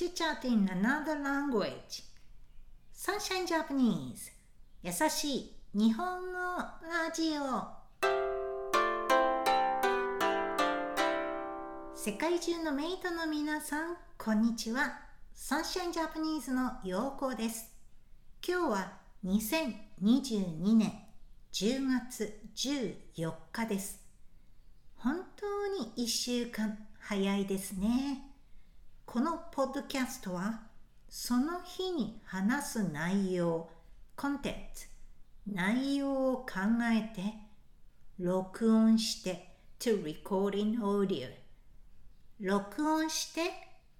Chitchat in another language。 Sunshine Japanese。優しい日本語ラジオ。世界中のメイトの皆さん、こんにちは。 Sunshine Japanese のようこです。今日は2022年1月14日です。本当に一週間早いですね。このポッドキャストはその日に話す内容、コンテンツ、内容を考えて録音して to recording audio 録音して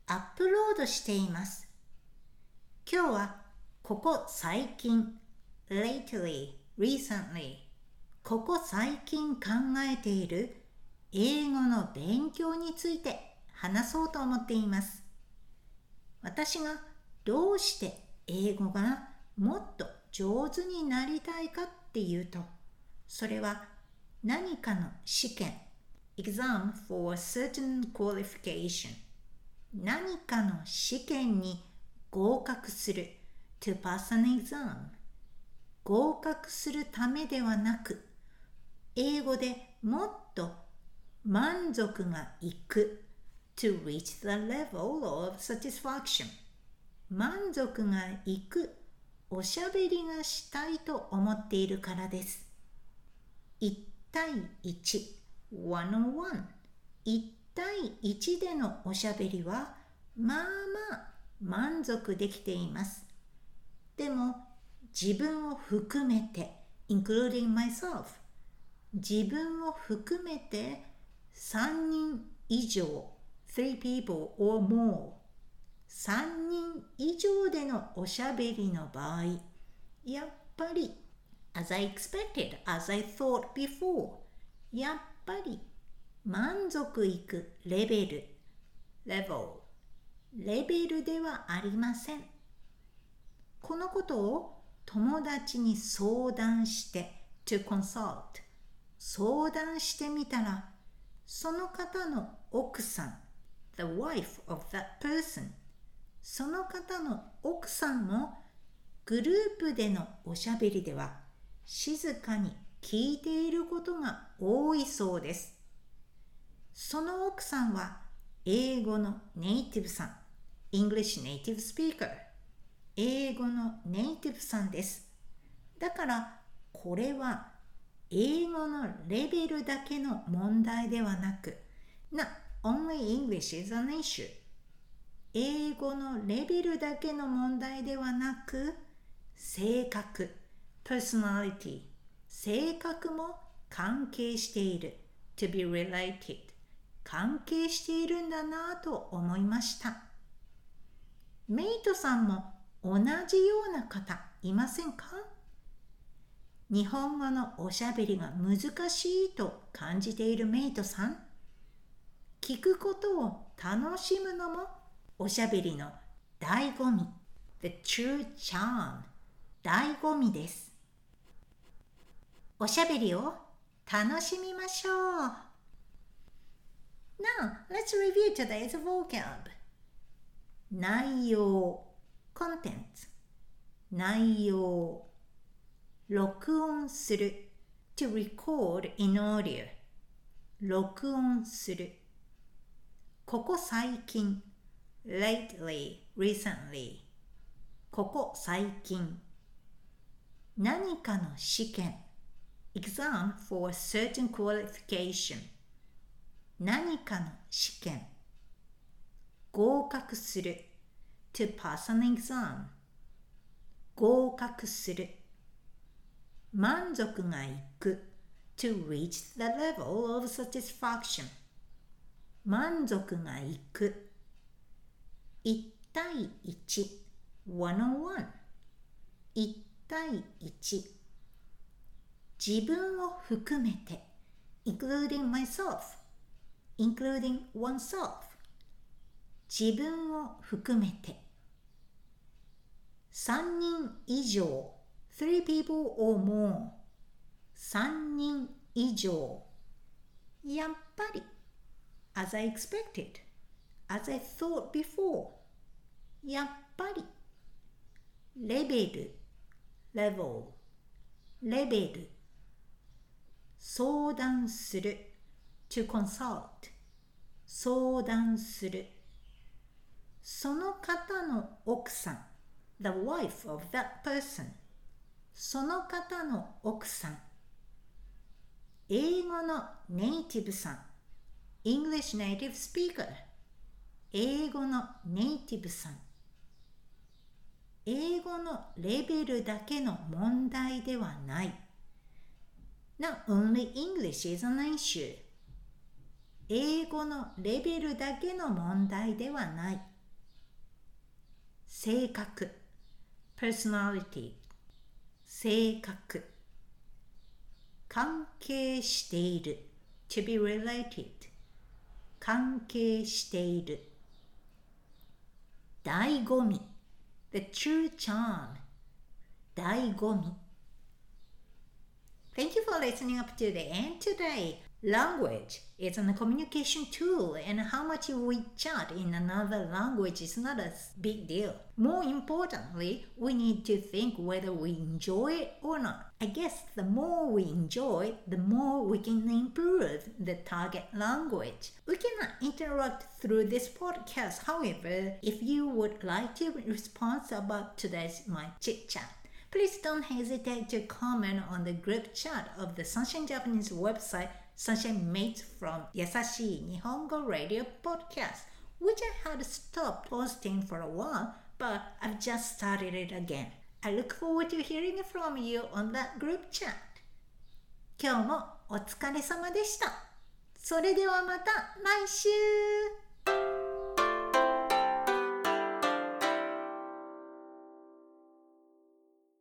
アップロードしています。今日はここ最近 lately, recently ここ最近考えている英語の勉強について話そうと思っています。私がどうして英語がもっと上手になりたいかっていうと、それは何かの試験、exam for a certain qualification 何かの試験に合格する。to pass an exam 合格するためではなく英語でもっと満足がいく。To reach the level of satisfaction. 満足がいくおしゃべりがしたいと思っているからです。1対1 101 1対1でのおしゃべりはまあまあ満足できています。でも自分を含めて including myself 自分を含めて3人以上。Three people or more. 3人以上でのおしゃべりの場合やっぱり as I expected, as I thought before やっぱり満足いくレベル level レベルではありません。このことを友達に相談して to consult 相談してみたらその方の奥さん the wife of that person その方の奥さんもグループでのおしゃべりでは静かに聞いていることが多いそうです。その奥さんは英語のネイティブさん、English Native Speaker、英語のネイティブさんです。だからこれは英語のレベルだけの問題ではなく、な only English is an issue. 英語のレベルだけの問題ではなく性格 personality 性格も関係している。To be related 関係しているんだなぁと思いました。メイトさんも同じような方いませんか？日本語のおしゃべりが難しいと感じているメイトさん。聞くことを楽しむのもおしゃべりの醍醐味 The true charm 醍醐味ですおしゃべりを楽しみましょう Now, let's review today's vocab 内容 contents 内容録音する to record in audio 録音するここ最近 lately, recently ここ最近何かの試験 exam for a certain qualification 何かの試験合格する to pass an exam 合格する満足がいく to reach the level of satisfaction 満足がいく1対1 101対1自分を含めて including myself including oneself 自分を含めて3人以上 three people or more 3人以上やっぱり as I expected, as I thought before. やっぱりレベル level レベル相談する to consult 相談するその方の奥さん the wife of that person その方の奥さん英語のネイティブさん English native speaker 英語のネイティブさん英語のレベルだけの問題ではない。Not only English is an issue. 英語のレベルだけの問題ではない。性格 personality 性格関係している to be related 関係している醍醐味 the true charm 醍醐味 Thank you for listening up to the end today. Language is a communication tool, and how much we chat in another language is not a big deal. More importantly, we need to think whether we enjoy it or not. I guess the more we enjoy, the more we can improve the target language. We cannot interact through this podcast, however, if you would like to respond about today's my chit chat. Please don't hesitate to comment on the group chat of the Sunshine Japanese website Sunshine Mates from Yasashi Nihongo Radio Podcast, which I had stopped posting for a while, but I've just started it again. I look forward to hearing from you on that group chat. 今日もお疲れ様でした。それではまた来週